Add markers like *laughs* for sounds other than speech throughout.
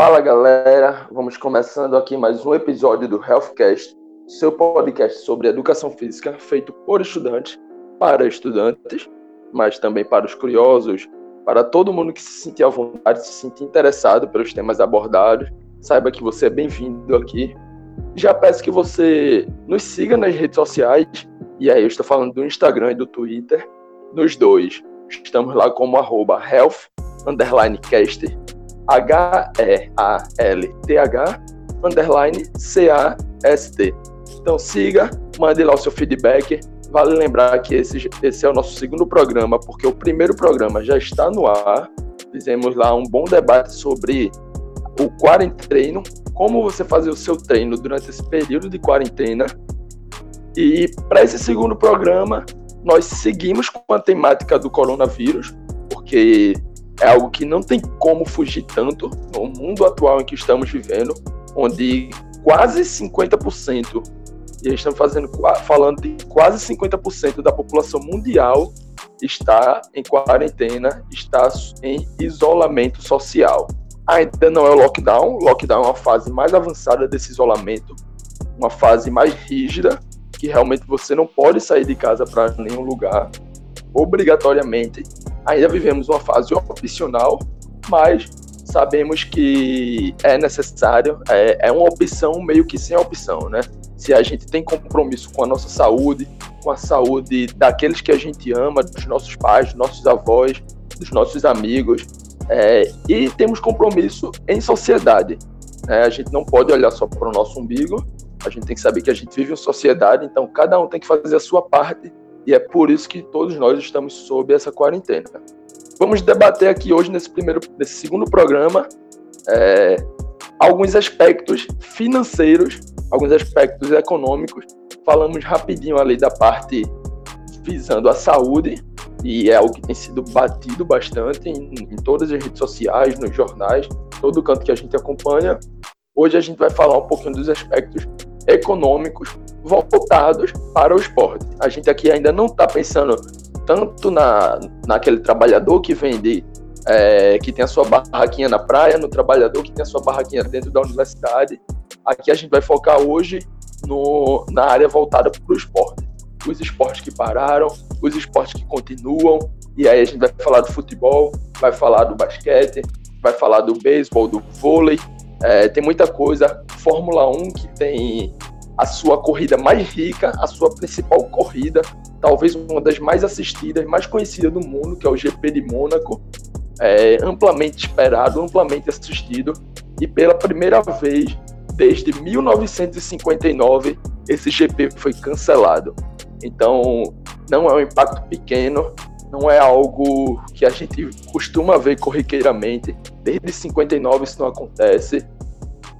Fala galera, vamos começando aqui mais um episódio do Healthcast, seu podcast sobre educação física feito por estudantes, para estudantes, mas também para os curiosos, para todo mundo que se sentir à vontade, se sentir interessado pelos temas abordados. Saiba que você é bem-vindo aqui. Já peço que você nos siga nas redes sociais, e aí eu estou falando do Instagram e do Twitter, nos dois. Estamos lá como arroba health, underline cast, H-E-A-L-T-H, underline C-A-S-T. Então siga, mande lá o seu feedback. Vale lembrar que esse, esse é o nosso segundo programa, porque o primeiro programa já está no ar. Fizemos lá um bom debate sobre o quarentreino, como você fazer o seu treino durante esse período de quarentena. E para esse segundo programa, nós seguimos com a temática do coronavírus, porque é algo que não tem como fugir tanto no mundo atual em que estamos vivendo, onde quase 50%, e estamos fazendo, falando de quase 50% da população mundial está em quarentena, está em isolamento social. Ainda não é o lockdown, lockdown é uma fase mais avançada desse isolamento, uma fase mais rígida, que realmente você não pode sair de casa para nenhum lugar, obrigatoriamente. Ainda vivemos uma fase opcional, mas sabemos que é necessário, é, é uma opção meio que sem opção, né? Se a gente tem compromisso com a nossa saúde, com a saúde daqueles que a gente ama, dos nossos pais, dos nossos avós, dos nossos amigos, é, e temos compromisso em sociedade. Né? A gente não pode olhar só para o nosso umbigo, a gente tem que saber que a gente vive em sociedade, então cada um tem que fazer a sua parte e é por isso que todos nós estamos sob essa quarentena. Vamos debater aqui hoje, nesse, primeiro, nesse segundo programa, é, alguns aspectos financeiros, alguns aspectos econômicos. Falamos rapidinho ali da parte visando a saúde, e é algo que tem sido batido bastante em, em todas as redes sociais, nos jornais, todo canto que a gente acompanha. Hoje a gente vai falar um pouquinho dos aspectos econômicos voltados para o esporte. A gente aqui ainda não está pensando tanto na, naquele trabalhador que vende, é, que tem a sua barraquinha na praia, no trabalhador que tem a sua barraquinha dentro da universidade. Aqui a gente vai focar hoje no, na área voltada para o esporte. Os esportes que pararam, os esportes que continuam, e aí a gente vai falar do futebol, vai falar do basquete, vai falar do beisebol, do vôlei, é, tem muita coisa. Fórmula 1 que tem a sua corrida mais rica, a sua principal corrida, talvez uma das mais assistidas, mais conhecidas do mundo, que é o GP de Mônaco, é, amplamente esperado, amplamente assistido, e pela primeira vez desde 1959 esse GP foi cancelado. Então não é um impacto pequeno, não é algo que a gente costuma ver corriqueiramente. Desde 59 isso não acontece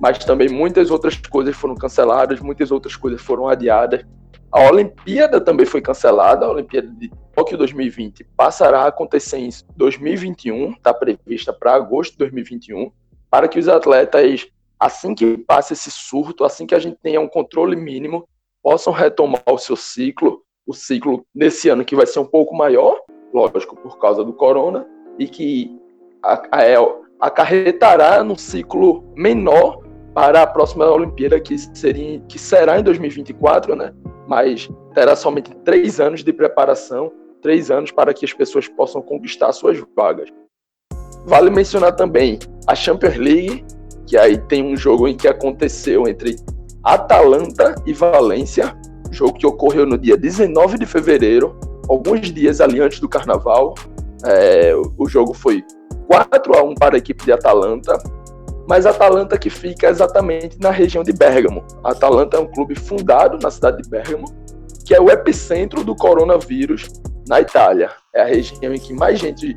mas também muitas outras coisas foram canceladas, muitas outras coisas foram adiadas. A Olimpíada também foi cancelada, a Olimpíada de Tóquio 2020 passará a acontecer em 2021, está prevista para agosto de 2021, para que os atletas, assim que passe esse surto, assim que a gente tenha um controle mínimo, possam retomar o seu ciclo, o ciclo nesse ano que vai ser um pouco maior, lógico, por causa do corona, e que é, acarretará num ciclo menor para a próxima Olimpíada, que, seria, que será em 2024, né? mas terá somente três anos de preparação, três anos para que as pessoas possam conquistar suas vagas. Vale mencionar também a Champions League, que aí tem um jogo em que aconteceu entre Atalanta e Valência, jogo que ocorreu no dia 19 de fevereiro, alguns dias ali antes do Carnaval. É, o jogo foi 4 a 1 para a equipe de Atalanta, mas Atalanta que fica exatamente na região de Bergamo. A Atalanta é um clube fundado na cidade de Bergamo, que é o epicentro do coronavírus na Itália. É a região em que mais gente,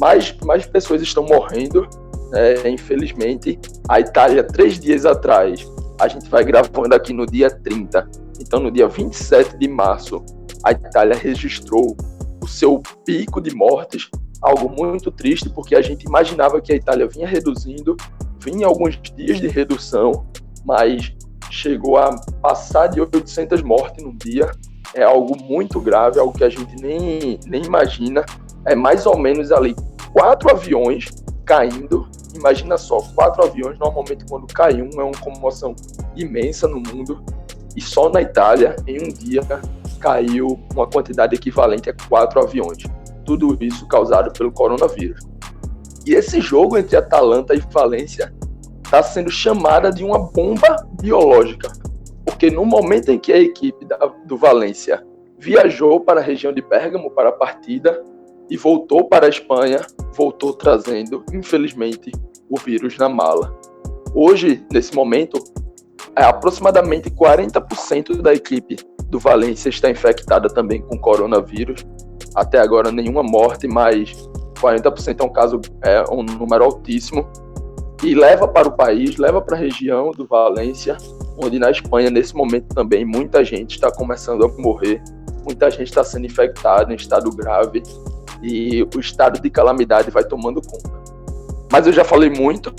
mais, mais pessoas estão morrendo, né, infelizmente. A Itália, três dias atrás, a gente vai gravando aqui no dia 30, então no dia 27 de março, a Itália registrou o seu pico de mortes, algo muito triste, porque a gente imaginava que a Itália vinha reduzindo vinha alguns dias de redução, mas chegou a passar de 800 mortes no dia. É algo muito grave, algo que a gente nem, nem imagina. É mais ou menos ali quatro aviões caindo imagina só, quatro aviões, normalmente quando cai um é uma comoção imensa no mundo, e só na Itália, em um dia, caiu uma quantidade equivalente a quatro aviões. Tudo isso causado pelo coronavírus. E esse jogo entre Atalanta e Valência está sendo chamada de uma bomba biológica, porque no momento em que a equipe da, do Valência viajou para a região de Pérgamo para a partida e voltou para a Espanha, voltou trazendo, infelizmente, o vírus na mala. Hoje, nesse momento, é aproximadamente 40% da equipe do Valência está infectada também com coronavírus. Até agora nenhuma morte, mas 40% é um caso, é um número altíssimo. E leva para o país, leva para a região do Valência, onde na Espanha, nesse momento também, muita gente está começando a morrer, muita gente está sendo infectada em estado grave e o estado de calamidade vai tomando conta. Mas eu já falei muito,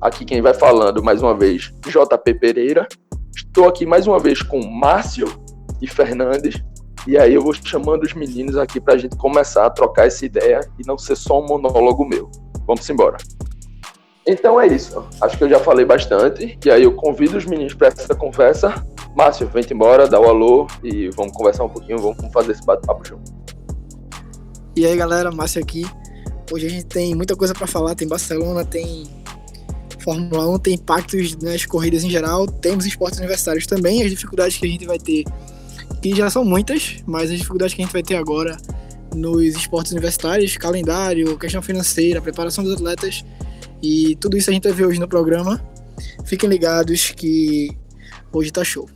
aqui quem vai falando mais uma vez, JP Pereira. Estou aqui mais uma vez com Márcio e Fernandes. E aí eu vou chamando os meninos aqui para a gente começar a trocar essa ideia e não ser só um monólogo meu. Vamos embora. Então é isso. Acho que eu já falei bastante. E aí eu convido os meninos para essa conversa. Márcio, vem embora, dá o alô e vamos conversar um pouquinho, vamos fazer esse bate-papo junto. E aí galera, Márcio aqui. Hoje a gente tem muita coisa para falar. Tem Barcelona, tem Fórmula 1, tem impactos nas corridas em geral. Temos esportes universitários também. As dificuldades que a gente vai ter que já são muitas, mas as dificuldades que a gente vai ter agora nos esportes universitários, calendário, questão financeira, preparação dos atletas e tudo isso a gente vai ver hoje no programa. Fiquem ligados que hoje tá show.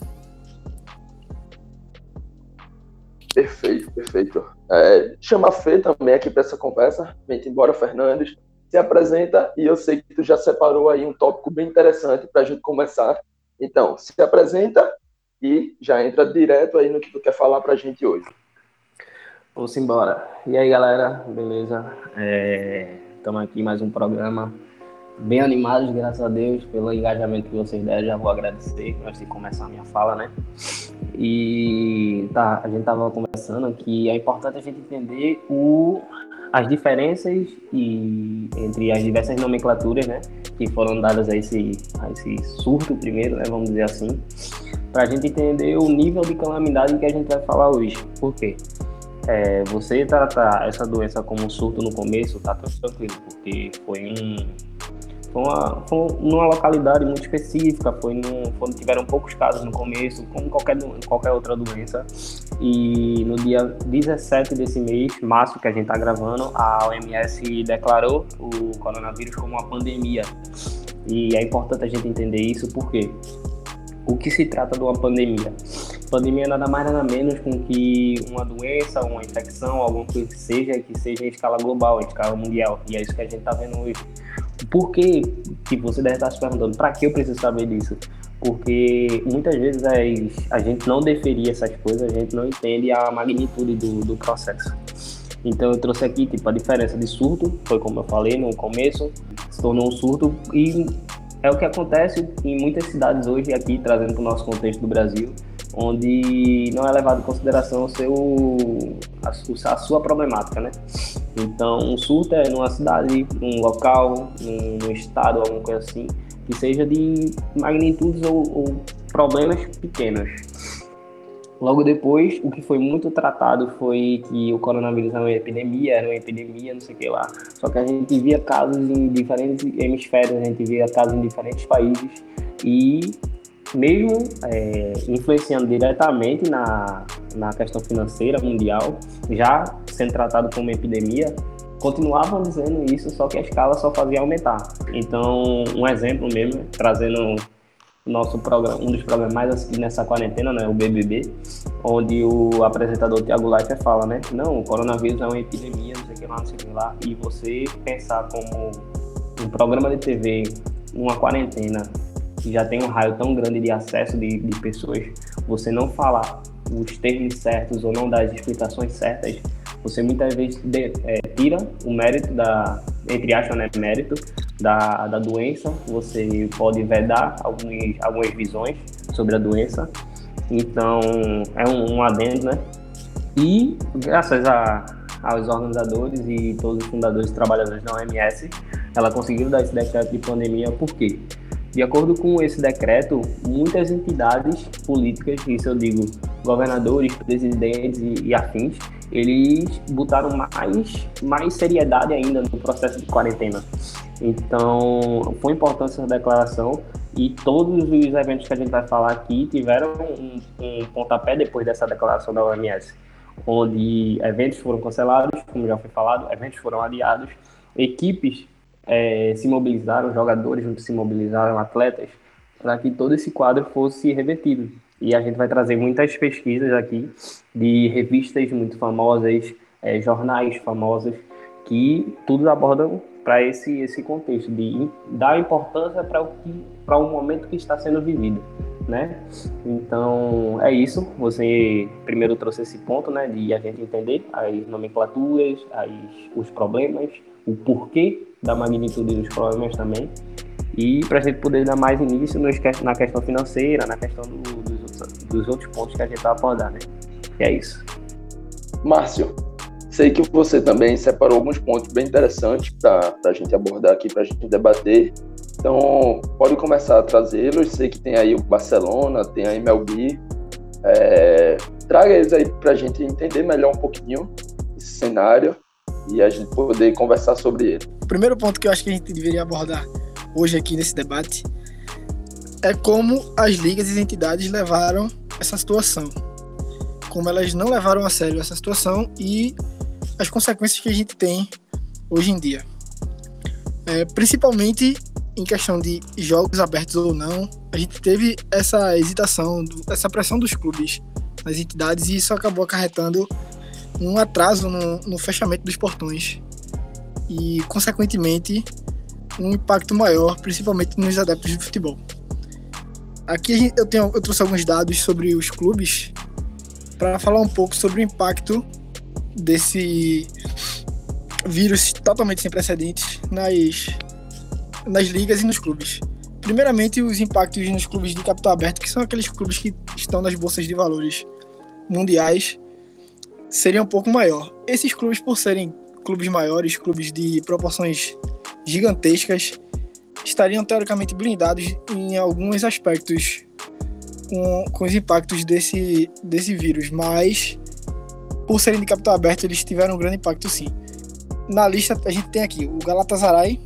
Perfeito, perfeito. É, chama a Fê também aqui para essa conversa. Vem embora, Fernandes. Se apresenta e eu sei que tu já separou aí um tópico bem interessante para a gente começar. Então, se apresenta e já entra direto aí no que tu quer falar para a gente hoje. Vamos embora. E aí, galera, beleza? Estamos é, aqui mais um programa bem animados, graças a Deus, pelo engajamento que vocês deram. Já vou agradecer antes de começar a minha fala, né? E tá, a gente tava conversando que é importante a gente entender o, as diferenças e, entre as diversas nomenclaturas, né? Que foram dadas a esse, a esse surto primeiro, né? Vamos dizer assim para a gente entender o nível de calamidade que a gente vai falar hoje. Por quê? É, você tratar essa doença como um surto no começo tá tranquilo, porque foi um foi, uma, foi numa localidade muito específica, foi num, quando tiveram poucos casos no começo, como qualquer, qualquer outra doença. E no dia 17 desse mês, março, que a gente está gravando, a OMS declarou o coronavírus como uma pandemia. E é importante a gente entender isso porque o que se trata de uma pandemia. Pandemia nada mais nada menos com que uma doença, uma infecção, alguma coisa que seja, que seja em escala global, em escala mundial. E é isso que a gente está vendo hoje. Por que, que você deve estar se perguntando, para que eu preciso saber disso? Porque muitas vezes a gente não deferia essas coisas, a gente não entende a magnitude do, do processo. Então eu trouxe aqui tipo, a diferença de surto, foi como eu falei no começo, se tornou um surto e é o que acontece em muitas cidades hoje, aqui trazendo para o nosso contexto do Brasil, onde não é levado em consideração o seu, a, a, sua problemática, né? Então, um surto é numa cidade, num local, num, num estado, alguma coisa assim, que seja de magnitudes ou, ou problemas pequenos. Logo depois, o que foi muito tratado foi que o coronavírus era uma epidemia, era uma epidemia, não sei o que lá. Só que a gente via casos em diferentes hemisférios, a gente via casos em diferentes países e mesmo é, influenciando diretamente na, na questão financeira mundial, já sendo tratado como uma epidemia, continuavam dizendo isso, só que a escala só fazia aumentar. Então, um exemplo mesmo, trazendo nosso programa, um dos programas mais assistidos nessa quarentena, né, o BBB, onde o apresentador Tiago Leifert fala, né, não, o coronavírus é uma epidemia, não sei o que lá, não sei o que lá, e você pensar como um programa de TV, uma quarentena, que já tem um raio tão grande de acesso de, de pessoas, você não falar os termos certos ou não dar as explicações certas, você muitas vezes de, é, tira o mérito da, entre aspas, né, mérito da, da doença, você pode vedar alguns, algumas visões sobre a doença. Então, é um, um adendo, né? E, graças a, aos organizadores e todos os fundadores e trabalhadores da OMS, ela conseguiu dar esse decreto de pandemia por quê? De acordo com esse decreto, muitas entidades políticas, isso eu digo governadores, presidentes e, e afins, eles botaram mais, mais seriedade ainda no processo de quarentena. Então, foi importante essa declaração e todos os eventos que a gente vai falar aqui tiveram um, um pontapé depois dessa declaração da OMS, onde eventos foram cancelados, como já foi falado, eventos foram adiados, equipes é, se mobilizaram, jogadores se mobilizaram, atletas, para que todo esse quadro fosse revertido. E a gente vai trazer muitas pesquisas aqui de revistas muito famosas, é, jornais famosos, que tudo abordam para esse, esse contexto de dar importância para o que o momento que está sendo vivido, né? Então é isso. Você primeiro trouxe esse ponto, né, de a gente entender as nomenclaturas, as, os problemas, o porquê da magnitude dos problemas também e para a gente poder dar mais início nos, na questão financeira, na questão do, dos, outros pontos que a gente vai abordar, né? E é isso. Márcio, sei que você também separou alguns pontos bem interessantes para a gente abordar aqui, para a gente debater. Então, pode começar a trazê-los. Sei que tem aí o Barcelona, tem a MLB. É, traga eles aí para a gente entender melhor um pouquinho esse cenário e a gente poder conversar sobre ele. O primeiro ponto que eu acho que a gente deveria abordar hoje aqui nesse debate é como as ligas e as entidades levaram essa situação. Como elas não levaram a sério essa situação e as consequências que a gente tem hoje em dia. É, principalmente em questão de jogos abertos ou não, a gente teve essa hesitação, essa pressão dos clubes nas entidades e isso acabou acarretando um atraso no, no fechamento dos portões e, consequentemente, um impacto maior, principalmente nos adeptos de futebol. Aqui eu, tenho, eu trouxe alguns dados sobre os clubes para falar um pouco sobre o impacto desse vírus totalmente sem precedentes nas, nas ligas e nos clubes. Primeiramente, os impactos nos clubes de capital aberto, que são aqueles clubes que estão nas bolsas de valores mundiais, seria um pouco maior. Esses clubes, por serem clubes maiores, clubes de proporções gigantescas, estariam teoricamente blindados em alguns aspectos com, com os impactos desse, desse vírus, mas por serem de capital aberto, eles tiveram um grande impacto sim. Na lista a gente tem aqui o Galatasaray,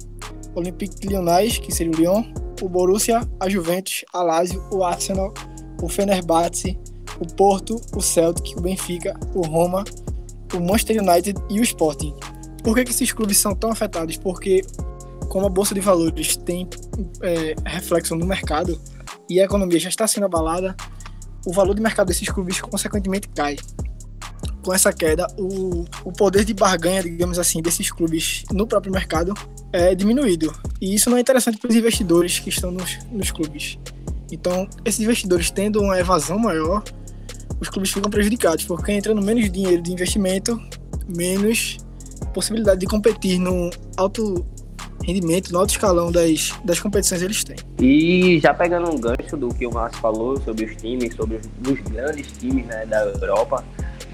o Olympique Lyonnais, que seria o Lyon, o Borussia, a Juventus, a Lazio, o Arsenal, o Fenerbahçe, o Porto, o Celtic, o Benfica, o Roma, o Manchester United e o Sporting. Por que, que esses clubes são tão afetados? Porque como a bolsa de valores tem é, reflexo no mercado e a economia já está sendo abalada, o valor de mercado desses clubes consequentemente cai. Com essa queda, o, o poder de barganha, digamos assim, desses clubes no próprio mercado é diminuído. E isso não é interessante para os investidores que estão nos, nos clubes. Então, esses investidores tendo uma evasão maior, os clubes ficam prejudicados, porque entrando menos dinheiro de investimento, menos possibilidade de competir no alto rendimento, no alto escalão das, das competições eles têm. E já pegando um gancho do que o Márcio falou sobre os times, sobre os, grandes times né, da Europa,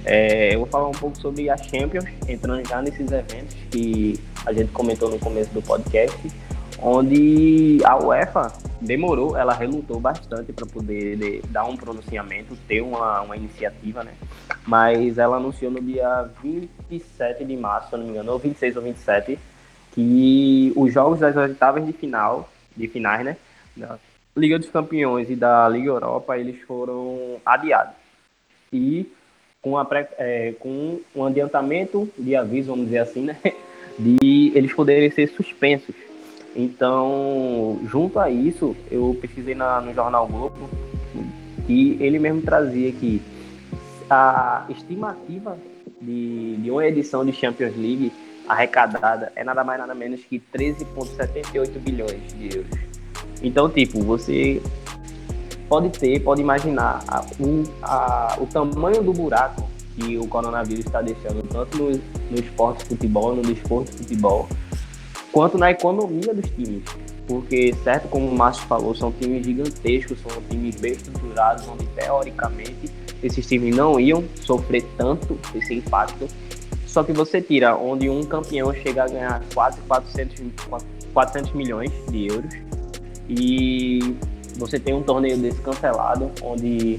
é, eu vou falar um pouco sobre a Champions, entrando já nesses eventos que a gente comentou no começo do podcast, onde a UEFA demorou, ela relutou bastante para poder de, dar um pronunciamento, ter uma, uma iniciativa, né? Mas ela anunciou no dia 27 de março, se não me engano, ou 26 ou 27, que os jogos das oitavas de final, de finais, né? Da Liga dos Campeões e da Liga Europa, eles foram adiados. E com, a pré, é, com um adiantamento de aviso, vamos dizer assim, né? *laughs* De eles poderem ser suspensos então, junto a isso, eu pesquisei na, no jornal Globo e ele mesmo trazia que a estimativa de, de uma edição de Champions League arrecadada é nada mais nada menos que 13,78 bilhões de euros. Então, tipo, você pode ter, pode imaginar a, o, a, o tamanho do buraco que o coronavírus está deixando, tanto no, no esporte futebol, no desporto futebol, quanto na economia dos times. Porque, certo, como o Márcio falou, são times gigantescos, são times bem estruturados, onde teoricamente esses times não iam sofrer tanto esse impacto. Só que você tira onde um campeão chega a ganhar quase 400, 400 milhões de euros. E você tem um torneio desse cancelado, onde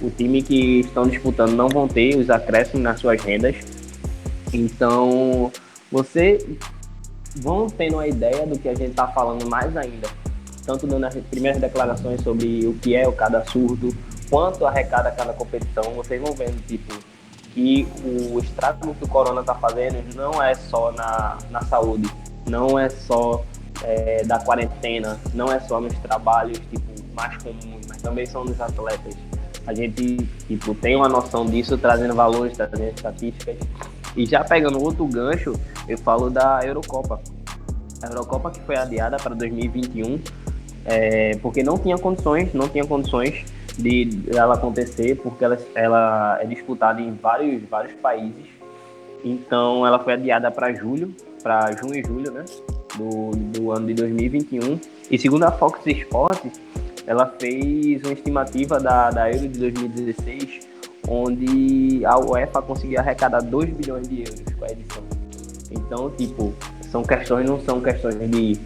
o time que estão disputando não vão ter os acréscimos nas suas rendas. Então, você vão tendo a ideia do que a gente está falando mais ainda, tanto nas primeiras declarações sobre o que é o cada surdo, quanto arrecada cada competição, vocês vão vendo, tipo, que o estrago que o corona está fazendo não é só na, na saúde, não é só é, da quarentena, não é só nos trabalhos tipo, mais comuns, mas também são nos atletas. A gente tipo, tem uma noção disso, trazendo valores, trazendo estatísticas. E já pegando outro gancho, eu falo da Eurocopa. A Eurocopa que foi adiada para 2021, é, porque não tinha condições, não tinha condições de ela acontecer, porque ela, ela é disputada em vários, vários países. Então ela foi adiada para julho, para junho e julho, né? Do, do ano de 2021. E segundo a Fox Sports, ela fez uma estimativa da, da Euro de 2016, onde a UEFA conseguiu arrecadar 2 bilhões de euros com a edição. Então, tipo, são questões, não são questões de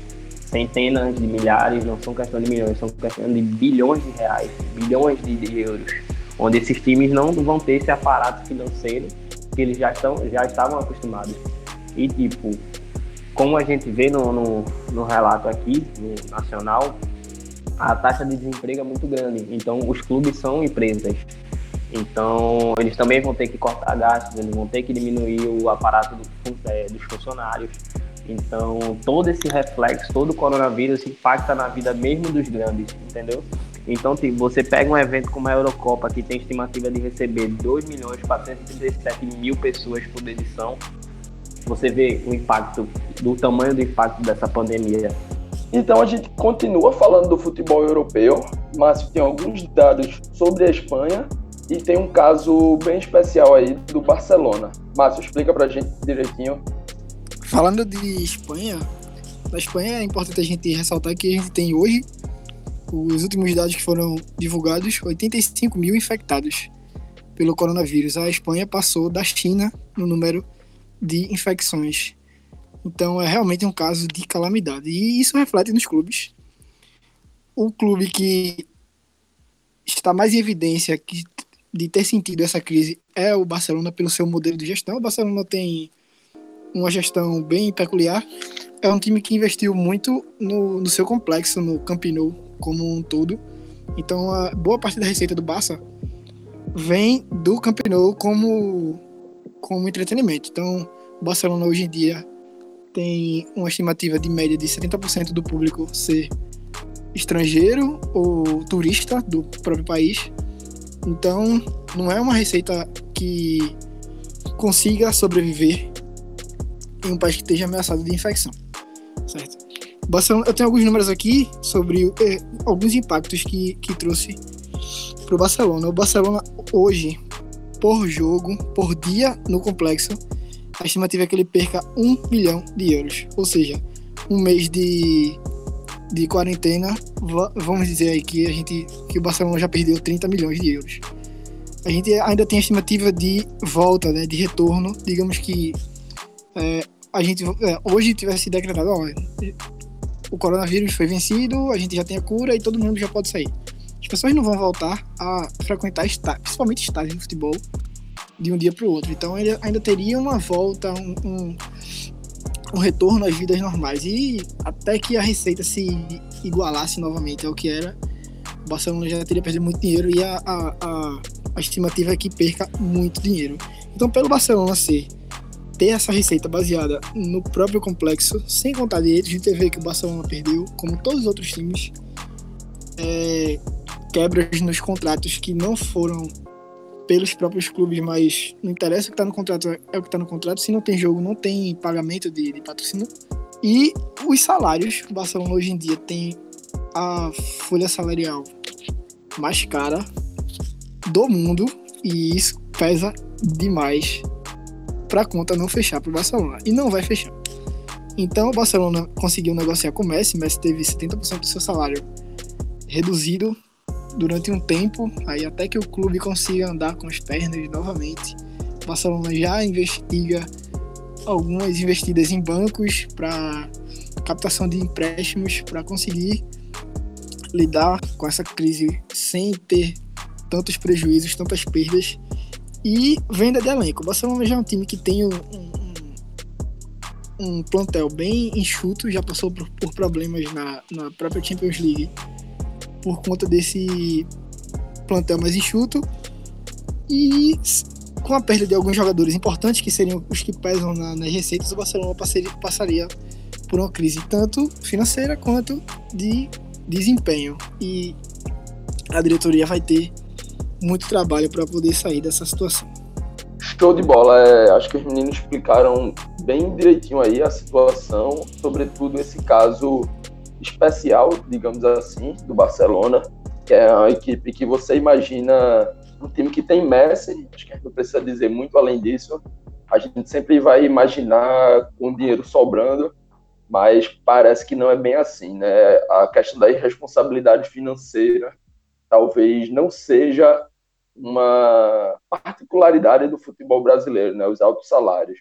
centenas de milhares, não são questões de milhões, são questões de bilhões de reais, bilhões de, de euros, onde esses times não vão ter esse aparato financeiro que eles já, estão, já estavam acostumados. E, tipo, como a gente vê no, no, no relato aqui, no nacional, a taxa de desemprego é muito grande. Então, os clubes são empresas. Então, eles também vão ter que cortar gastos, eles vão ter que diminuir o aparato do, é, dos funcionários. Então, todo esse reflexo, todo o coronavírus impacta na vida mesmo dos grandes, entendeu? Então, tipo, você pega um evento como a Eurocopa, que tem estimativa de receber 2 milhões 437 mil pessoas por edição, você vê o impacto, do tamanho do impacto dessa pandemia. Então a gente continua falando do futebol europeu, mas tem alguns dados sobre a Espanha e tem um caso bem especial aí do Barcelona. Márcio, explica pra gente direitinho Falando de Espanha, na Espanha é importante a gente ressaltar que a gente tem hoje, os últimos dados que foram divulgados, 85 mil infectados pelo coronavírus. A Espanha passou da China no número de infecções. Então é realmente um caso de calamidade. E isso reflete nos clubes. O clube que está mais em evidência que, de ter sentido essa crise é o Barcelona pelo seu modelo de gestão. O Barcelona tem uma gestão bem peculiar. É um time que investiu muito no, no seu complexo, no Camp como um todo. Então, a boa parte da receita do Barça vem do Camp como, como entretenimento. Então, o Barcelona hoje em dia tem uma estimativa de média de 70% do público ser estrangeiro ou turista do próprio país. Então, não é uma receita que consiga sobreviver em um país que esteja ameaçado de infecção, certo? Barcelona, eu tenho alguns números aqui sobre eh, alguns impactos que, que trouxe para o Barcelona. O Barcelona hoje, por jogo, por dia no complexo, a estimativa é que ele perca um bilhão de euros. Ou seja, um mês de, de quarentena, vamos dizer aí que, a gente, que o Barcelona já perdeu 30 milhões de euros. A gente ainda tem a estimativa de volta, né, de retorno, digamos que é, a gente é, hoje tivesse decretado, ó, o coronavírus foi vencido, a gente já tem a cura e todo mundo já pode sair. As pessoas não vão voltar a frequentar estádios, principalmente estádios de futebol, de um dia para o outro. Então ele ainda teria uma volta, um, um, um, retorno às vidas normais. E até que a receita se igualasse novamente ao que era, o Barcelona já teria perdido muito dinheiro e a, a, a, a estimativa é que perca muito dinheiro. Então, pelo Barcelona ser ter essa receita baseada no próprio complexo, sem contar direitos de TV que o Barcelona perdeu, como todos os outros times, é, quebras nos contratos que não foram pelos próprios clubes, mas não interessa o que está no contrato, é o que está no contrato. Se não tem jogo, não tem pagamento de, de patrocínio. E os salários, o Barcelona hoje em dia tem a folha salarial mais cara do mundo e isso pesa demais para a conta não fechar para o Barcelona. E não vai fechar. Então o Barcelona conseguiu negociar com o Messi, Messi teve 70% do seu salário reduzido durante um tempo, aí até que o clube consiga andar com as pernas novamente. O Barcelona já investiga algumas investidas em bancos para captação de empréstimos para conseguir lidar com essa crise sem ter tantos prejuízos, tantas perdas e venda de elenco. O Barcelona já é um time que tem um, um, um plantel bem enxuto, já passou por, por problemas na, na própria Champions League por conta desse plantel mais enxuto e com a perda de alguns jogadores importantes, que seriam os que pesam na, nas receitas, o Barcelona passaria, passaria por uma crise tanto financeira quanto de desempenho. E a diretoria vai ter muito trabalho para poder sair dessa situação. Show de bola. É, acho que os meninos explicaram bem direitinho aí a situação, sobretudo esse caso especial, digamos assim, do Barcelona, que é uma equipe que você imagina um time que tem Messi, acho que a gente não precisa dizer muito além disso. A gente sempre vai imaginar com dinheiro sobrando, mas parece que não é bem assim, né? A questão da irresponsabilidade financeira talvez não seja uma particularidade do futebol brasileiro, né? Os altos salários.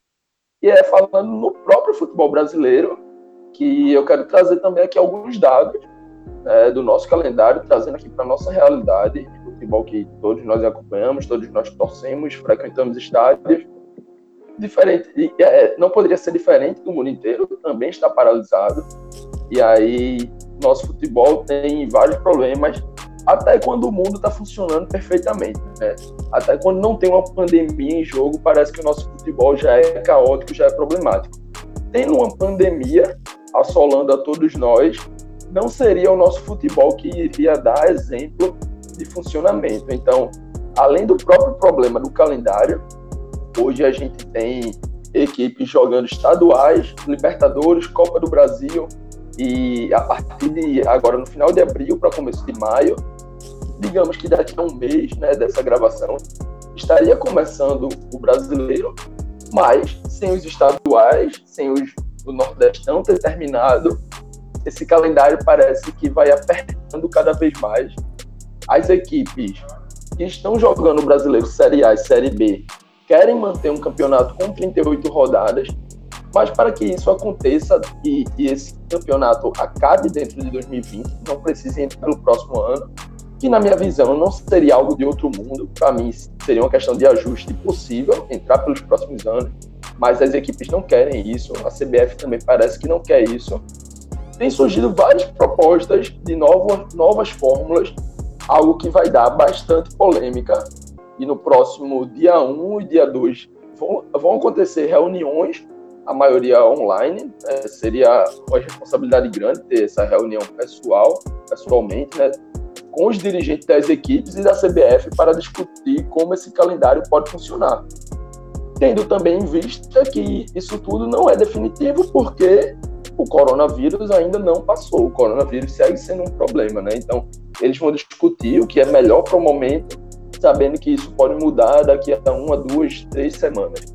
E é falando no próprio futebol brasileiro que eu quero trazer também aqui alguns dados né, do nosso calendário, trazendo aqui para nossa realidade futebol que todos nós acompanhamos, todos nós torcemos, frequentamos estádios. Diferente, é, não poderia ser diferente do mundo inteiro, também está paralisado. E aí, nosso futebol tem vários problemas, até quando o mundo está funcionando perfeitamente. Né? Até quando não tem uma pandemia em jogo, parece que o nosso futebol já é caótico, já é problemático. Tendo uma pandemia assolando a todos nós, não seria o nosso futebol que iria dar exemplo de funcionamento. Então, além do próprio problema do calendário, hoje a gente tem equipes jogando estaduais, Libertadores, Copa do Brasil e a partir de agora no final de abril para começo de maio, digamos que daqui a um mês, né, dessa gravação, estaria começando o brasileiro, mas sem os estaduais, sem os o Nordestão ter terminado, esse calendário parece que vai apertando cada vez mais. As equipes que estão jogando o Brasileiro Série A e Série B querem manter um campeonato com 38 rodadas, mas para que isso aconteça e, e esse campeonato acabe dentro de 2020, não precise entrar no próximo ano, que na minha visão não seria algo de outro mundo, para mim seria uma questão de ajuste possível entrar pelos próximos anos, mas as equipes não querem isso, a CBF também parece que não quer isso. Tem surgido várias propostas de novas, novas fórmulas algo que vai dar bastante polêmica. E no próximo dia 1 e dia 2 vão, vão acontecer reuniões, a maioria online. Né? Seria uma responsabilidade grande ter essa reunião pessoal, pessoalmente, né? com os dirigentes das equipes e da CBF para discutir como esse calendário pode funcionar. Tendo também em vista que isso tudo não é definitivo, porque o coronavírus ainda não passou. O coronavírus segue sendo um problema, né? Então, eles vão discutir o que é melhor para o momento, sabendo que isso pode mudar daqui a uma, duas, três semanas.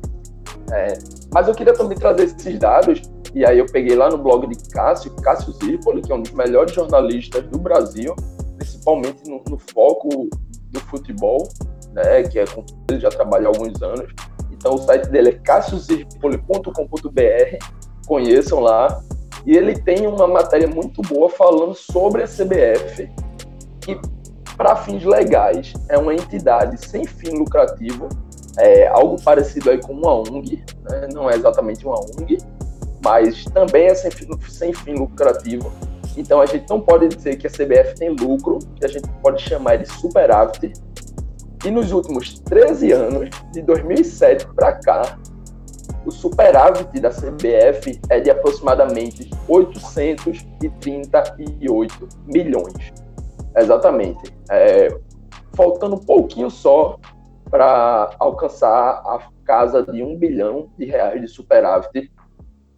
É, mas eu queria também trazer esses dados, e aí eu peguei lá no blog de Cássio, Cássio Zirpoli, que é um dos melhores jornalistas do Brasil, principalmente no, no foco do futebol, né, que é com ele já trabalha há alguns anos. Então o site dele é cassiozirpoli.com.br, conheçam lá. E ele tem uma matéria muito boa falando sobre a CBF, que, para fins legais, é uma entidade sem fim lucrativo, é algo parecido aí com uma ONG, né? não é exatamente uma ONG, mas também é sem sem fim lucrativo. Então a gente não pode dizer que a CBF tem lucro, que a gente pode chamar de superávit. E nos últimos 13 anos, de 2007 para cá, o superávit da CBF é de aproximadamente 838 milhões. Exatamente. É, faltando um pouquinho só para alcançar a casa de um bilhão de reais de superávit,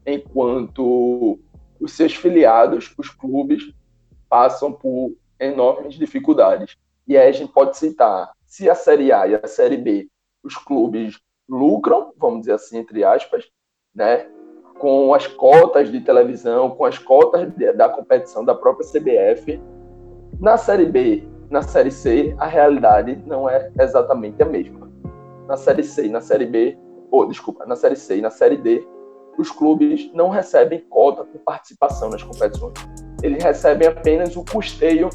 enquanto os seus filiados, os clubes, passam por enormes dificuldades. E aí a gente pode citar, se a Série A e a Série B, os clubes lucram, vamos dizer assim, entre aspas, né, com as cotas de televisão, com as cotas de, da competição da própria CBF. Na Série B, na Série C, a realidade não é exatamente a mesma. Na Série C na Série B, ou desculpa, na Série C e na Série D, os clubes não recebem cota por participação nas competições. Eles recebem apenas o custeio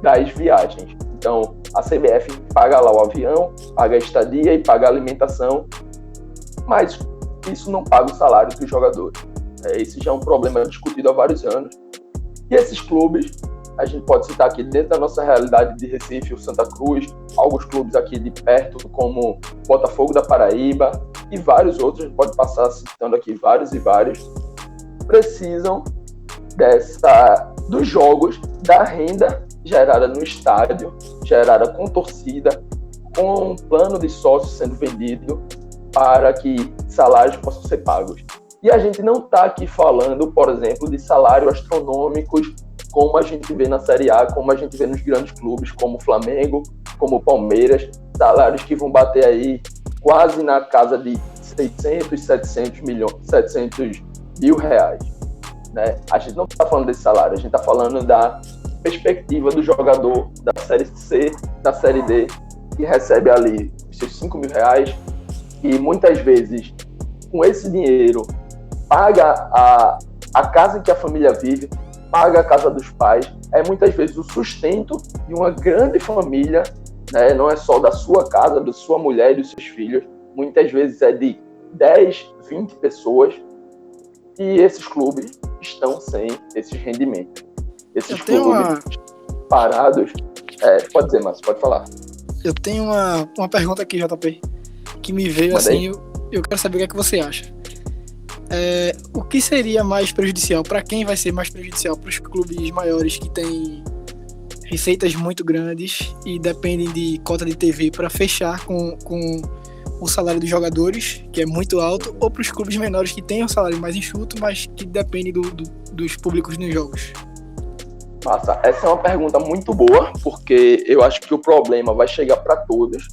das viagens. Então, a CBF paga lá o avião, paga a estadia e paga a alimentação, mas isso não paga o salário dos jogadores. É, esse já é um problema discutido há vários anos. E esses clubes, a gente pode citar aqui dentro da nossa realidade de Recife, o Santa Cruz, alguns clubes aqui de perto, como Botafogo da Paraíba e vários outros, a gente pode passar citando aqui vários e vários, precisam dessa dos jogos, da renda gerada no estádio, gerada com torcida, com um plano de sócio sendo vendido para que salários possam ser pagos. E a gente não está aqui falando, por exemplo, de salários astronômicos como a gente vê na Série A, como a gente vê nos grandes clubes, como o Flamengo, como o Palmeiras, salários que vão bater aí quase na casa de 600, 700 milhões, 700 mil reais. Né? A gente não está falando desse salário, a gente está falando da perspectiva do jogador da Série C, da Série D, que recebe ali seus 5 mil reais e muitas vezes com esse dinheiro paga a, a casa em que a família vive, paga a casa dos pais, é muitas vezes o sustento de uma grande família, né? não é só da sua casa, da sua mulher e dos seus filhos, muitas vezes é de 10, 20 pessoas, e esses clubes estão sem esses rendimentos. Esses clubes uma... parados. É, pode dizer, Márcio, pode falar. Eu tenho uma, uma pergunta aqui, JP, que me veio assim, eu, eu, quero saber o que é que você acha. É, o que seria mais prejudicial? Para quem vai ser mais prejudicial? Para os clubes maiores que têm receitas muito grandes e dependem de cota de TV para fechar com, com o salário dos jogadores, que é muito alto, ou para os clubes menores que têm um salário mais enxuto, mas que dependem do, do, dos públicos nos jogos? Massa, essa é uma pergunta muito boa, porque eu acho que o problema vai chegar para todos.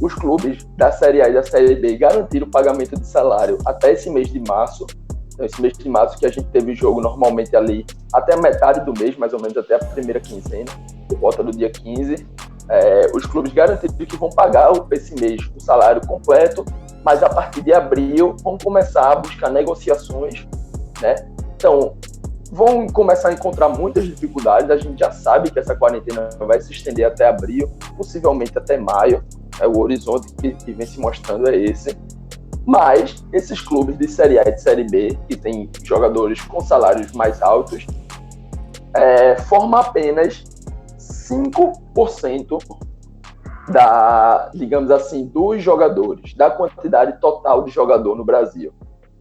Os clubes da Série A e da Série B garantiram o pagamento de salário até esse mês de março. Então, esse mês de março que a gente teve jogo normalmente ali até metade do mês, mais ou menos até a primeira quinzena, por volta do dia 15 é, os clubes garantiram que vão pagar esse mês o salário completo, mas a partir de abril vão começar a buscar negociações, né? Então, vão começar a encontrar muitas dificuldades. A gente já sabe que essa quarentena vai se estender até abril, possivelmente até maio. É o horizonte que, que vem se mostrando é esse. Mas esses clubes de Série A e de Série B, que tem jogadores com salários mais altos, é, formam apenas 5% da, digamos assim, dos jogadores, da quantidade total de jogador no Brasil.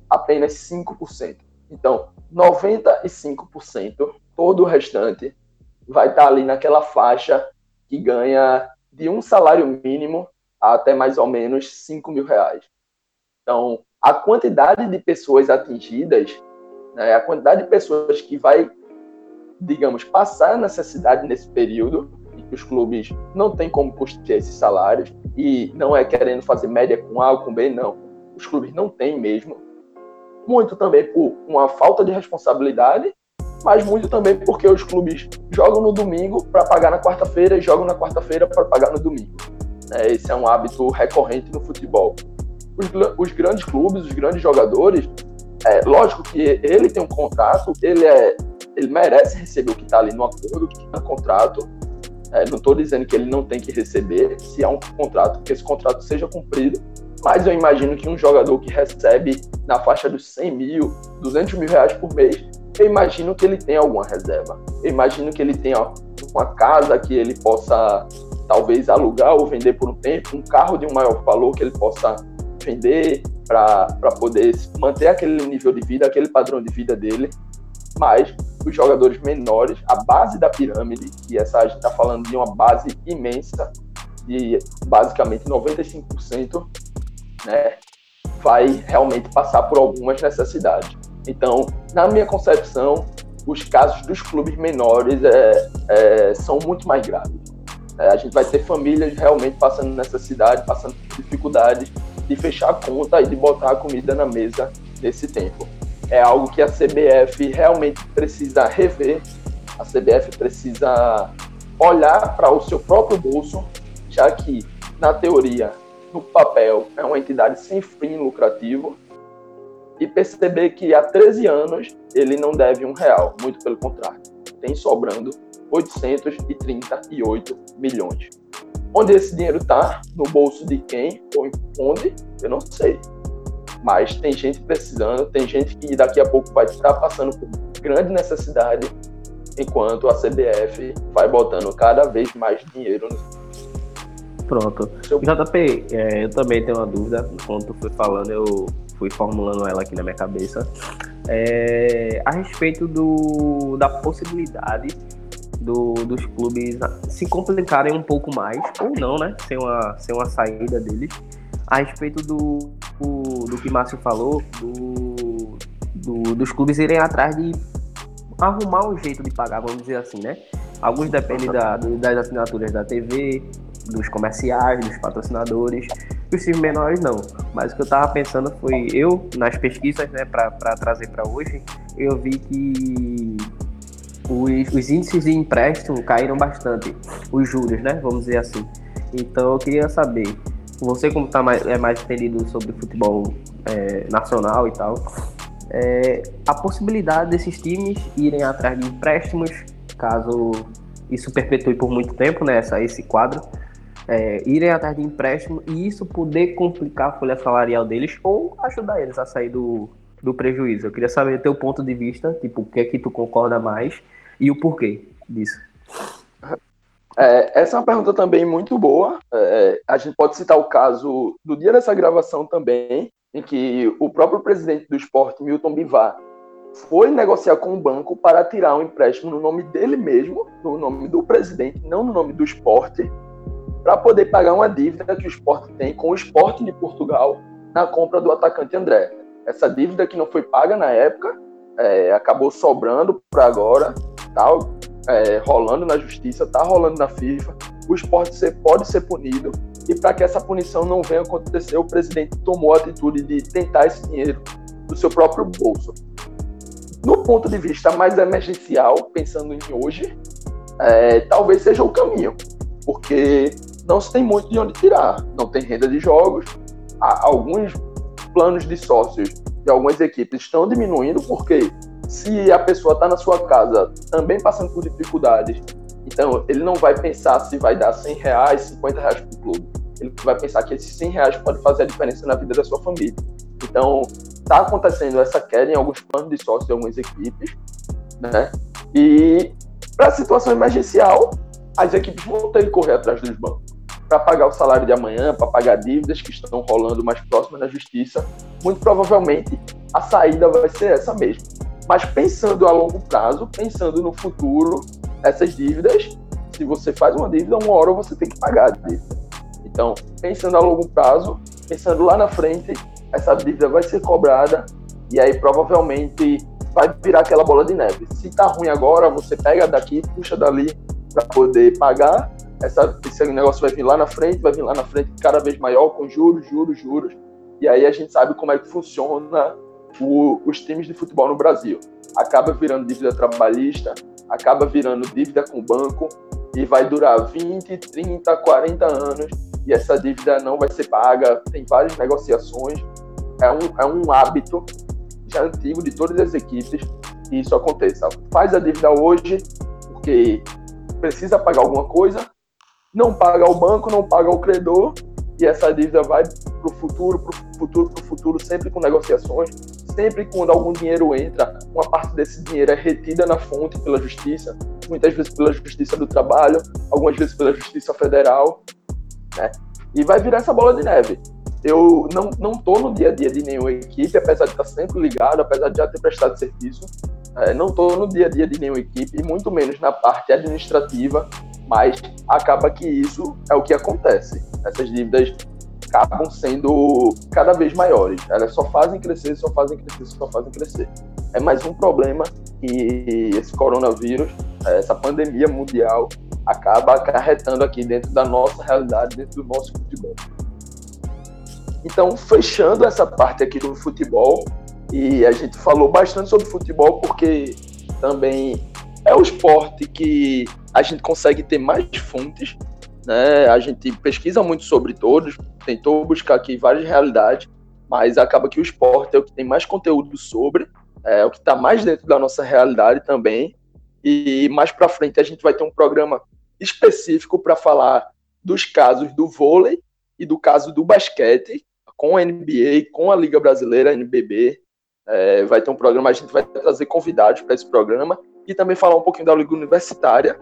Apenas 5%. Então, 95%, todo o restante, vai estar ali naquela faixa que ganha de um salário mínimo até mais ou menos 5 mil reais. Então, a quantidade de pessoas atingidas, né, a quantidade de pessoas que vai digamos, passar a necessidade nesse período em que os clubes não têm como custear esses salários e não é querendo fazer média com A ou com B, não. Os clubes não têm mesmo. Muito também por uma falta de responsabilidade, mas muito também porque os clubes jogam no domingo para pagar na quarta-feira e jogam na quarta-feira para pagar no domingo. É, esse é um hábito recorrente no futebol. Os, os grandes clubes, os grandes jogadores, é, lógico que ele tem um contrato, ele é ele merece receber o que está ali no acordo, que está no contrato. É, não estou dizendo que ele não tem que receber, se há um contrato, que esse contrato seja cumprido, mas eu imagino que um jogador que recebe na faixa dos 100 mil, 200 mil reais por mês, eu imagino que ele tem alguma reserva. Eu imagino que ele tenha uma casa que ele possa talvez alugar ou vender por um tempo, um carro de um maior valor que ele possa vender para poder manter aquele nível de vida, aquele padrão de vida dele. Mas os jogadores menores, a base da pirâmide, e essa a gente está falando de uma base imensa, de basicamente 95%, né, vai realmente passar por algumas necessidades. Então, na minha concepção, os casos dos clubes menores é, é, são muito mais graves. É, a gente vai ter famílias realmente passando necessidade, passando dificuldades de fechar a conta e de botar a comida na mesa nesse tempo é algo que a CBF realmente precisa rever. A CBF precisa olhar para o seu próprio bolso, já que, na teoria, no papel, é uma entidade sem fim lucrativo, e perceber que há 13 anos ele não deve um real, muito pelo contrário. Tem sobrando 838 milhões. Onde esse dinheiro está? No bolso de quem ou onde? Eu não sei. Mas tem gente precisando, tem gente que daqui a pouco vai estar passando por grande necessidade, enquanto a CBF vai botando cada vez mais dinheiro Pronto. JP, é, eu também tenho uma dúvida. Tu foi falando, eu fui formulando ela aqui na minha cabeça. É, a respeito do, da possibilidade do, dos clubes se complicarem um pouco mais, ou não, né? Sem uma, sem uma saída deles. A respeito do, do, do que Márcio falou, do, do, dos clubes irem atrás de arrumar um jeito de pagar, vamos dizer assim, né? Alguns dependem da, das assinaturas da TV, dos comerciais, dos patrocinadores. Os times menores não. Mas o que eu tava pensando foi, eu, nas pesquisas, né, para trazer para hoje, eu vi que os, os, índices de empréstimo caíram bastante, os juros, né, vamos dizer assim. Então eu queria saber, você como tá mais, é mais entendido sobre futebol é, nacional e tal, é, a possibilidade desses times irem atrás de empréstimos, caso isso perpetue por muito tempo, né, essa, esse quadro, é, irem atrás de empréstimo e isso poder complicar a folha salarial deles ou ajudar eles a sair do, do prejuízo. Eu queria saber teu ponto de vista, tipo, o que é que tu concorda mais e o porquê disso. É, essa é uma pergunta também muito boa. É, a gente pode citar o caso do dia dessa gravação também, em que o próprio presidente do esporte, Milton Bivar, foi negociar com o banco para tirar um empréstimo no nome dele mesmo, no nome do presidente, não no nome do esporte, para poder pagar uma dívida que o esporte tem com o esporte de Portugal na compra do atacante André. Essa dívida que não foi paga na época é, acabou sobrando para agora, tá é, rolando na justiça, tá rolando na FIFA. O esporte pode ser punido e para que essa punição não venha acontecer, o presidente tomou a atitude de tentar esse dinheiro do seu próprio bolso. No ponto de vista mais emergencial, pensando em hoje, é, talvez seja o caminho, porque não se tem muito de onde tirar. Não tem renda de jogos. Há alguns planos de sócios de algumas equipes estão diminuindo, porque se a pessoa está na sua casa também passando por dificuldades, então ele não vai pensar se vai dar 100 reais, 50 reais para o clube. Ele vai pensar que esses 100 reais pode fazer a diferença na vida da sua família. Então, está acontecendo essa queda em alguns planos de sócios de algumas equipes, né? E para a situação emergencial, as equipes vão ter que correr atrás dos bancos para pagar o salário de amanhã, para pagar dívidas que estão rolando mais próximas da justiça, muito provavelmente a saída vai ser essa mesmo. Mas pensando a longo prazo, pensando no futuro, essas dívidas, se você faz uma dívida, uma hora você tem que pagar a dívida. Então, pensando a longo prazo, pensando lá na frente, essa dívida vai ser cobrada e aí provavelmente vai virar aquela bola de neve. Se tá ruim agora, você pega daqui, puxa dali para poder pagar essa, esse negócio vai vir lá na frente, vai vir lá na frente cada vez maior, com juros, juros, juros. E aí a gente sabe como é que funciona o, os times de futebol no Brasil. Acaba virando dívida trabalhista, acaba virando dívida com o banco e vai durar 20, 30, 40 anos e essa dívida não vai ser paga. Tem várias negociações. É um, é um hábito já antigo de todas as equipes que isso aconteça. Faz a dívida hoje porque precisa pagar alguma coisa, não paga o banco, não paga o credor, e essa dívida vai para o futuro, para o futuro, para o futuro, sempre com negociações, sempre quando algum dinheiro entra, uma parte desse dinheiro é retida na fonte pela justiça, muitas vezes pela justiça do trabalho, algumas vezes pela justiça federal, né? E vai virar essa bola de neve. Eu não, não tô no dia a dia de nenhuma equipe, apesar de estar sempre ligado, apesar de já ter prestado serviço, é, não estou no dia a dia de nenhuma equipe, e muito menos na parte administrativa, mas acaba que isso é o que acontece. Essas dívidas acabam sendo cada vez maiores. Elas só fazem crescer, só fazem crescer, só fazem crescer. É mais um problema que esse coronavírus, essa pandemia mundial, acaba acarretando aqui dentro da nossa realidade, dentro do nosso futebol. Então, fechando essa parte aqui do futebol, e a gente falou bastante sobre futebol porque também é o esporte que a gente consegue ter mais fontes, né? A gente pesquisa muito sobre todos, tentou buscar aqui várias realidades mas acaba que o esporte é o que tem mais conteúdo sobre, é o que está mais dentro da nossa realidade também. E mais para frente a gente vai ter um programa específico para falar dos casos do vôlei e do caso do basquete, com a NBA, com a Liga Brasileira, a NBB. É, vai ter um programa, a gente vai trazer convidados para esse programa e também falar um pouquinho da Liga Universitária.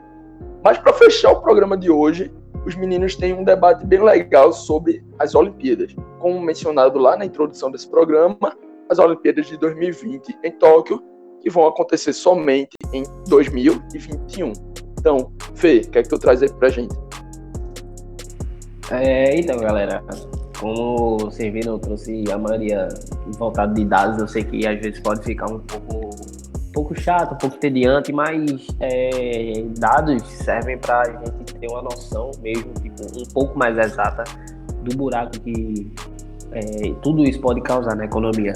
Mas para fechar o programa de hoje, os meninos têm um debate bem legal sobre as Olimpíadas. Como mencionado lá na introdução desse programa, as Olimpíadas de 2020 em Tóquio, que vão acontecer somente em 2021. Então, Fê, o que é que tu traz aí pra gente? É, então, galera, como vocês viram, eu trouxe a maioria voltada de dados. Eu sei que às vezes pode ficar um pouco, pouco chato, um pouco tediante, mas é, dados servem para a gente ter uma noção mesmo, tipo, um pouco mais exata do buraco que é, tudo isso pode causar na economia.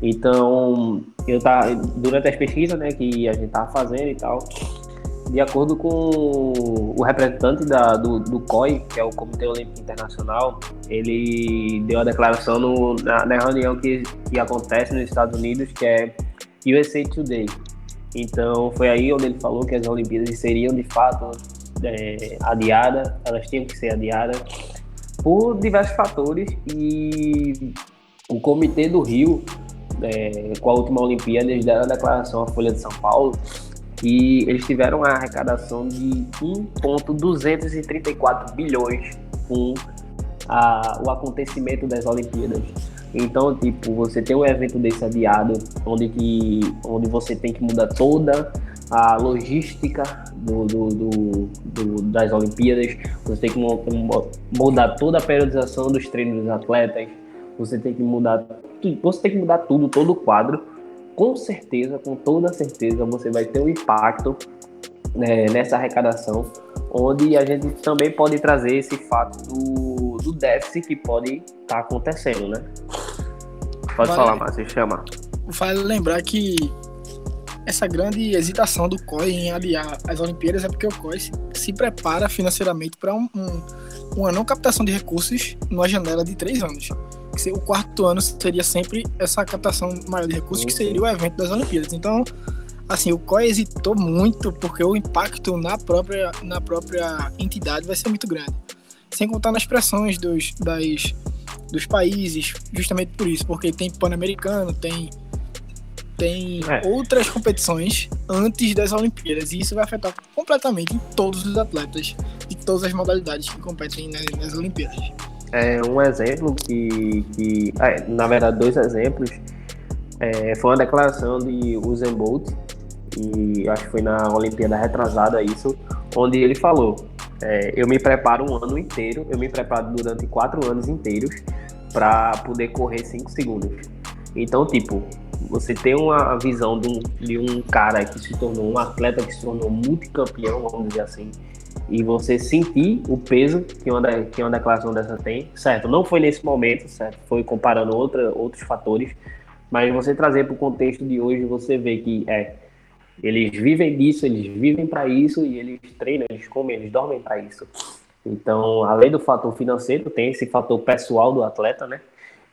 Então, eu tá durante as pesquisas, né, que a gente tava fazendo e tal, de acordo com o representante da, do, do COI, que é o Comitê Olímpico Internacional, ele deu a declaração no, na, na, reunião que, que acontece nos Estados Unidos, que é USA Today. Então, foi aí onde ele falou que as Olimpíadas seriam de fato é, adiadas, elas tinham que ser adiadas por diversos fatores e o Comitê do Rio, é, com a última Olimpíada, eles deram a declaração à Folha de São Paulo que eles tiveram uma arrecadação de 1,234 bilhões com a, o acontecimento das Olimpíadas. Então, tipo, você tem um evento desse adiado, onde, que, onde você tem que mudar toda a logística do, do, do, do das Olimpíadas, você tem que mudar toda a periodização dos treinos dos atletas, você tem que mudar, você tem que mudar tudo, todo o quadro. Com certeza, com toda certeza, você vai ter um impacto né, nessa arrecadação, onde a gente também pode trazer esse fato do, déficit que pode estar tá acontecendo, né? Pode vale, falar, Márcio, chama. Vale lembrar que essa grande hesitação do COI em aliar as Olimpíadas é porque o COI se, se prepara financeiramente para um, um, uma não captação de recursos numa janela de três anos o quarto ano seria sempre essa captação maior de recursos, que seria o evento das Olimpíadas. Então, assim, o COI hesitou muito porque o impacto na própria, na própria entidade vai ser muito grande. Sem contar nas pressões dos, das, dos países, justamente por isso, porque tem Pan-Americano, tem, tem é. outras competições antes das Olimpíadas, e isso vai afetar completamente todos os atletas de todas as modalidades que competem nas, nas Olimpíadas é, um exemplo que, que é, na verdade, dois exemplos. É, foi uma declaração de Usain Bolt, e acho que foi na Olimpíada retrasada isso, onde ele falou: é, Eu me preparo um ano inteiro, eu me preparo durante quatro anos inteiros para poder correr cinco segundos. Então, tipo, você tem uma visão de um, de um cara que se tornou um atleta que se tornou multicampeão, vamos dizer assim, e você sentir o peso que uma, que uma declaração dessa tem, certo? Não foi nesse momento, certo? Foi comparando outra, outros fatores, mas você trazer para o contexto de hoje, você vê que é eles vivem disso, eles vivem para isso e eles treinam, eles comem, eles dormem para isso. Então, além do fator financeiro, tem esse fator pessoal do atleta, né?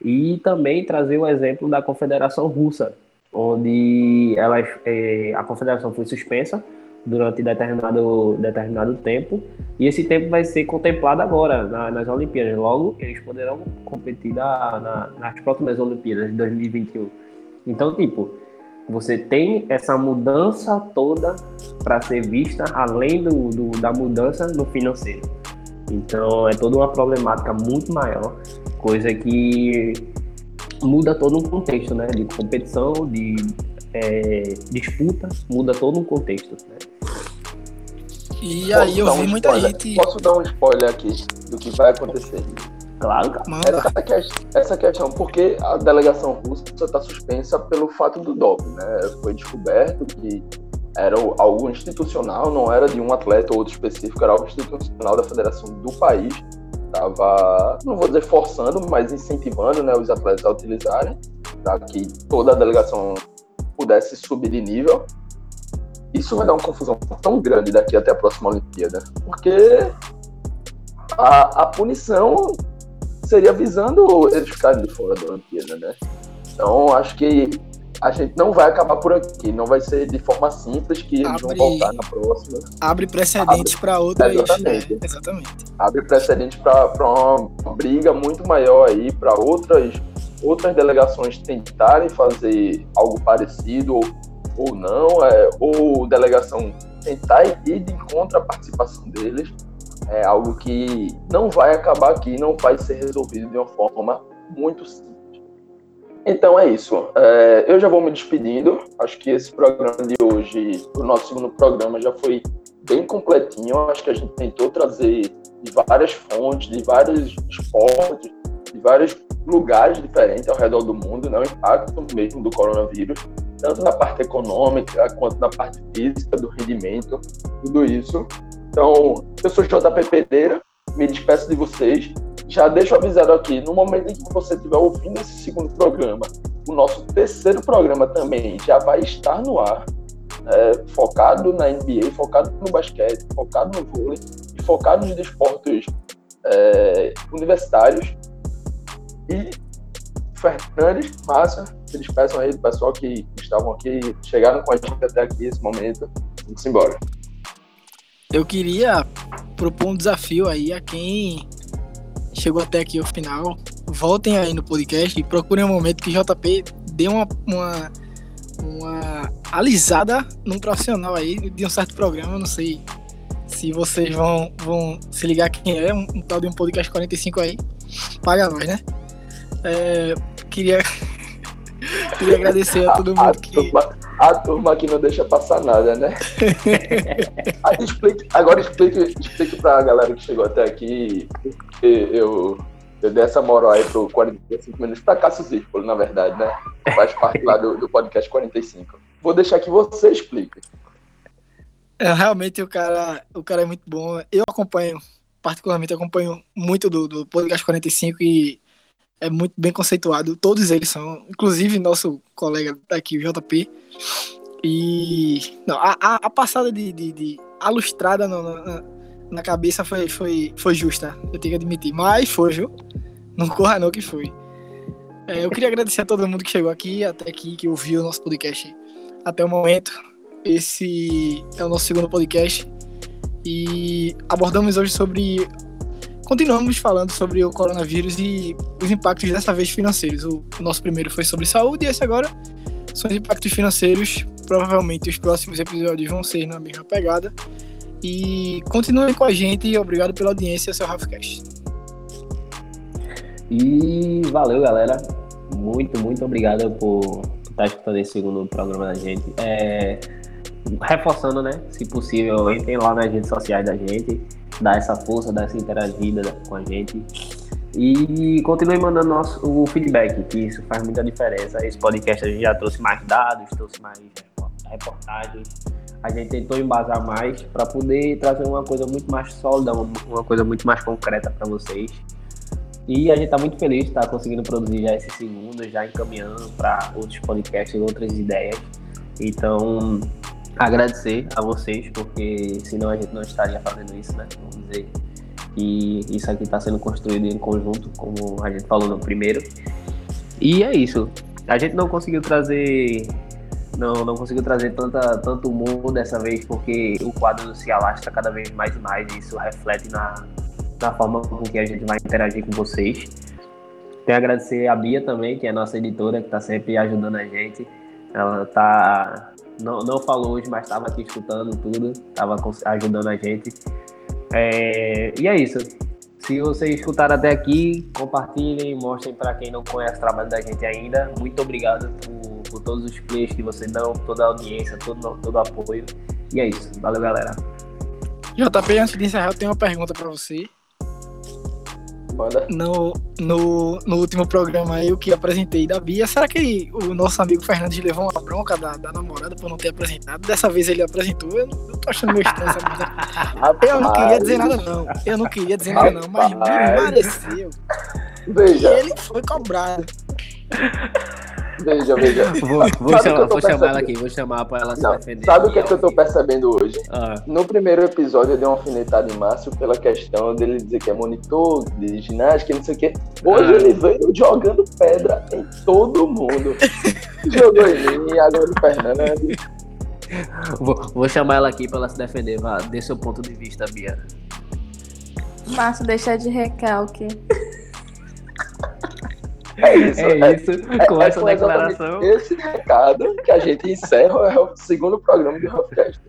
E também trazer o exemplo da Confederação Russa, onde ela, é, a confederação foi suspensa durante determinado, determinado tempo, e esse tempo vai ser contemplado agora na, nas Olimpíadas. Logo, eles poderão competir na, na, nas próximas Olimpíadas de 2021. Então, tipo, você tem essa mudança toda para ser vista, além do, do, da mudança no financeiro. Então, é toda uma problemática muito maior, coisa que muda todo um contexto, né? De competição, de é, disputa, muda todo um contexto. Né? E Posso aí eu vi um muita spoiler? gente. Posso dar um spoiler aqui do que vai acontecer? Claro, cara. Essa, questão, essa questão, porque a delegação russa está suspensa pelo fato do doping, né? Foi descoberto que era algo institucional, não era de um atleta ou outro específico, era algo institucional da federação do país. Estava, não vou dizer forçando, mas incentivando né, os atletas a utilizarem, para que toda a delegação pudesse subir de nível isso vai dar uma confusão tão grande daqui até a próxima Olimpíada, porque a, a punição seria visando eles ficarem de fora da Olimpíada, né? Então, acho que a gente não vai acabar por aqui, não vai ser de forma simples que eles Abre- vão voltar na próxima. Abre precedentes para outras. Exatamente. é, exatamente. Abre precedente para uma briga muito maior aí, para outras, outras delegações tentarem fazer algo parecido ou, ou não, é, ou delegação tentar ir de encontro à participação deles. É algo que não vai acabar aqui, não vai ser resolvido de uma forma muito simples. Então é isso. É, eu já vou me despedindo. Acho que esse programa de hoje, o nosso segundo programa, já foi bem completinho. Acho que a gente tentou trazer de várias fontes, de vários esportes, de vários lugares diferentes ao redor do mundo, né? o impacto mesmo do coronavírus, tanto na parte econômica quanto na parte física, do rendimento, tudo isso. Então, eu sou JP Pereira, me despeço de vocês. Já deixo avisado aqui, no momento em que você estiver ouvindo esse segundo programa, o nosso terceiro programa também já vai estar no ar, é, focado na NBA, focado no basquete, focado no vôlei e focado nos desportos é, universitários. E Fernandes, Márcia, se despeçam aí do pessoal que estavam aqui, chegaram com a gente até aqui esse momento. Vamos embora. Eu queria propor um desafio aí a quem chegou até aqui ao final. Voltem aí no podcast e procurem um momento que JP dê uma, uma, uma alisada num profissional aí de um certo programa. Não sei se vocês vão, vão se ligar quem é, um, um tal de um podcast 45 aí. Paga nós, né? É, queria, *laughs* queria agradecer a todo mundo que. *laughs* a turma que não deixa passar nada, né? *laughs* Aí explique- agora explique, explique pra galera que chegou até aqui, eu, eu dei essa moral aí pro 45 minutos pra Cássio Zirpolo, na verdade, né? Faz parte lá do, do podcast 45. Vou deixar que você explique. É, realmente o cara, o cara é muito bom. Eu acompanho, particularmente acompanho muito do, do podcast 45 e é muito bem conceituado. Todos eles são, inclusive nosso colega daqui, o JP. E não, a, a, passada de, de, de alustrada na, na cabeça foi, foi, foi justa, eu tenho que admitir. Mas foi, viu? Não corra não que foi. É, eu queria agradecer a todo mundo que chegou aqui, até aqui, que ouviu o nosso podcast até o momento. Esse é o nosso segundo podcast e abordamos hoje sobre. Continuamos falando sobre o coronavírus e os impactos dessa vez financeiros. O nosso primeiro foi sobre saúde e esse agora são os impactos financeiros. Provavelmente os próximos episódios vão ser na mesma pegada. E continuem com a gente e obrigado pela audiência, seu Rafcast. E valeu, galera. Muito, muito obrigado por estar escutando esse segundo programa da gente. É, reforçando, né? Se possível, entrem lá nas redes sociais da gente, dá essa força, dá essa interagida com a gente. E continue mandando nosso, o feedback, que isso faz muita diferença. Esse podcast a gente já trouxe mais dados, trouxe mais reportagens. A gente tentou embasar mais para poder trazer uma coisa muito mais sólida, uma, coisa muito mais concreta para vocês. E a gente está muito feliz de estar conseguindo produzir já esse segundo, já encaminhando para outros podcasts, outras ideias. Então, agradecer a vocês, porque senão a gente não estaria fazendo isso, né? Vamos dizer que isso aqui está sendo construído em conjunto, como a gente falou no primeiro. E é isso. A gente não conseguiu trazer. Não, não conseguiu trazer tanta, tanto humor dessa vez, porque o quadro se alastra cada vez mais e mais, e isso reflete na, na forma com que a gente vai interagir com vocês. Tenho a agradecer a Bia também, que é a nossa editora, que está sempre ajudando a gente. Ela tá. Não, não falou hoje, mas estava aqui escutando tudo, estava ajudando a gente. É, e é isso. Se vocês escutaram até aqui, compartilhem, mostrem para quem não conhece o trabalho da gente ainda. Muito obrigado por, por todos os plays que vocês dão, toda a audiência, todo, todo o apoio. E é isso. Valeu, galera. JP, antes de encerrar, eu tenho uma pergunta para você. Manda. No, no, no último programa eu que apresentei da Bia, será que o nosso amigo Fernandes levou uma bronca da, da namorada por não ter apresentado? Dessa vez ele apresentou, eu eu tô achando meio estranho essa merda. Eu não queria dizer nada não, eu não queria dizer nada não, mas me pareceu. E Veja, ele foi cobrado. Veja, veja. Vou, vou, chamar, vou chamar ela aqui, vou chamar pra ela se Não, defender. sabe o que, é que eu tô percebendo hoje? Ah, No primeiro episódio eu dei uma alfinetada em Márcio pela questão dele dizer que é monitor de ginástica e não sei o quê. Hoje Ah. ele veio jogando pedra em todo mundo. *laughs* Jogou em mim, agora no Fernando. vou, vou chamar ela aqui pra ela se defender. Vá, dê seu ponto de vista, Bia. Márcio, deixa de recalque. É isso. É isso, com é essa declaração. Esse recado que a gente encerra é o segundo programa do Roughcast.